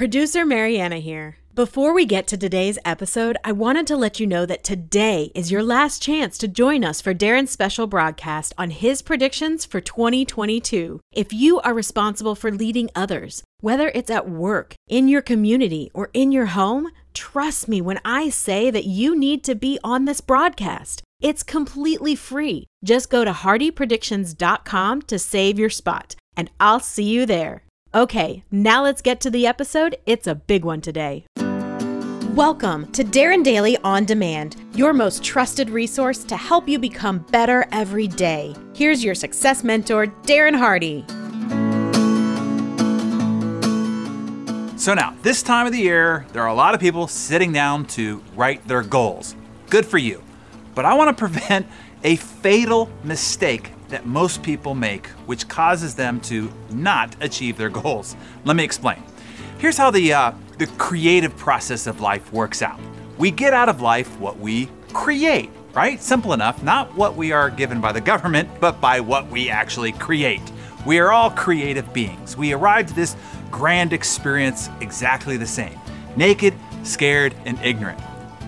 Producer Mariana here. Before we get to today's episode, I wanted to let you know that today is your last chance to join us for Darren's special broadcast on his predictions for 2022. If you are responsible for leading others, whether it's at work, in your community, or in your home, trust me when I say that you need to be on this broadcast. It's completely free. Just go to hardypredictions.com to save your spot, and I'll see you there. Okay, now let's get to the episode. It's a big one today. Welcome to Darren Daily On Demand, your most trusted resource to help you become better every day. Here's your success mentor, Darren Hardy. So, now, this time of the year, there are a lot of people sitting down to write their goals. Good for you. But I want to prevent a fatal mistake that most people make, which causes them to not achieve their goals. Let me explain. Here's how the, uh, the creative process of life works out we get out of life what we create, right? Simple enough, not what we are given by the government, but by what we actually create. We are all creative beings. We arrive at this grand experience exactly the same naked, scared, and ignorant.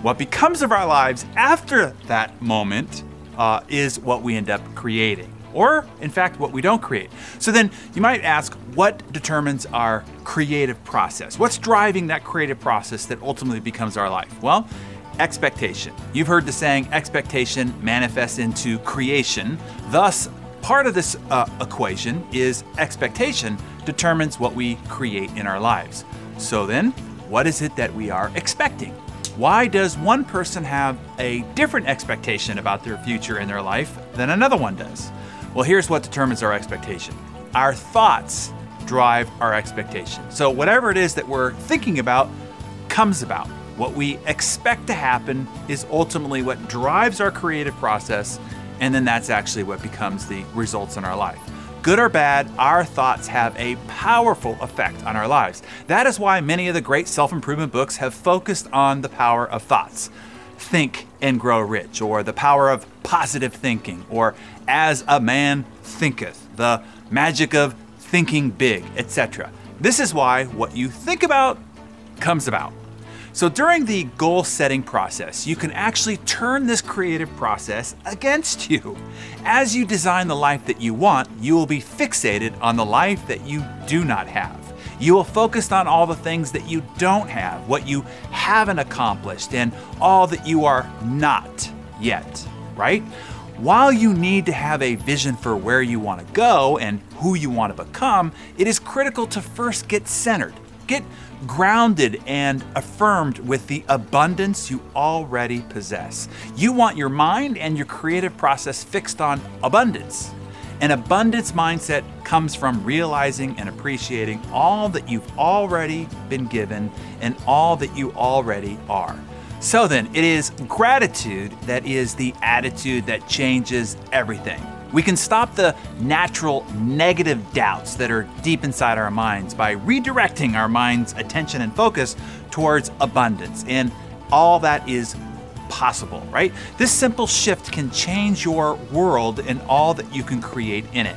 What becomes of our lives after that moment uh, is what we end up creating or in fact what we don't create. So then you might ask what determines our creative process? What's driving that creative process that ultimately becomes our life? Well, expectation. You've heard the saying expectation manifests into creation. Thus, part of this uh, equation is expectation determines what we create in our lives. So then, what is it that we are expecting? Why does one person have a different expectation about their future in their life than another one does? Well, here's what determines our expectation our thoughts drive our expectation. So, whatever it is that we're thinking about comes about. What we expect to happen is ultimately what drives our creative process, and then that's actually what becomes the results in our life. Good or bad, our thoughts have a powerful effect on our lives. That is why many of the great self improvement books have focused on the power of thoughts. Think and Grow Rich, or The Power of Positive Thinking, or As a Man Thinketh, The Magic of Thinking Big, etc. This is why what you think about comes about. So during the goal setting process, you can actually turn this creative process against you. As you design the life that you want, you will be fixated on the life that you do not have. You will focus on all the things that you don't have, what you haven't accomplished, and all that you are not yet, right? While you need to have a vision for where you want to go and who you want to become, it is critical to first get centered. Get grounded and affirmed with the abundance you already possess. You want your mind and your creative process fixed on abundance. An abundance mindset comes from realizing and appreciating all that you've already been given and all that you already are. So then, it is gratitude that is the attitude that changes everything. We can stop the natural negative doubts that are deep inside our minds by redirecting our mind's attention and focus towards abundance. And all that is possible, right? This simple shift can change your world and all that you can create in it.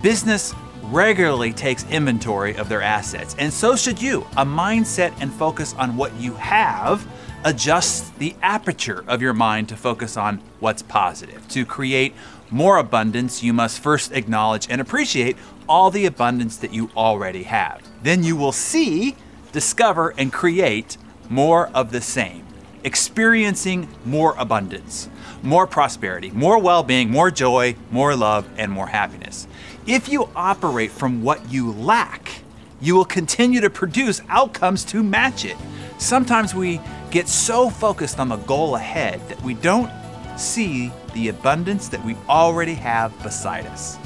Business regularly takes inventory of their assets, and so should you. A mindset and focus on what you have adjusts the aperture of your mind to focus on what's positive. To create more abundance, you must first acknowledge and appreciate all the abundance that you already have. Then you will see, discover, and create more of the same experiencing more abundance, more prosperity, more well being, more joy, more love, and more happiness. If you operate from what you lack, you will continue to produce outcomes to match it. Sometimes we get so focused on the goal ahead that we don't see the abundance that we already have beside us.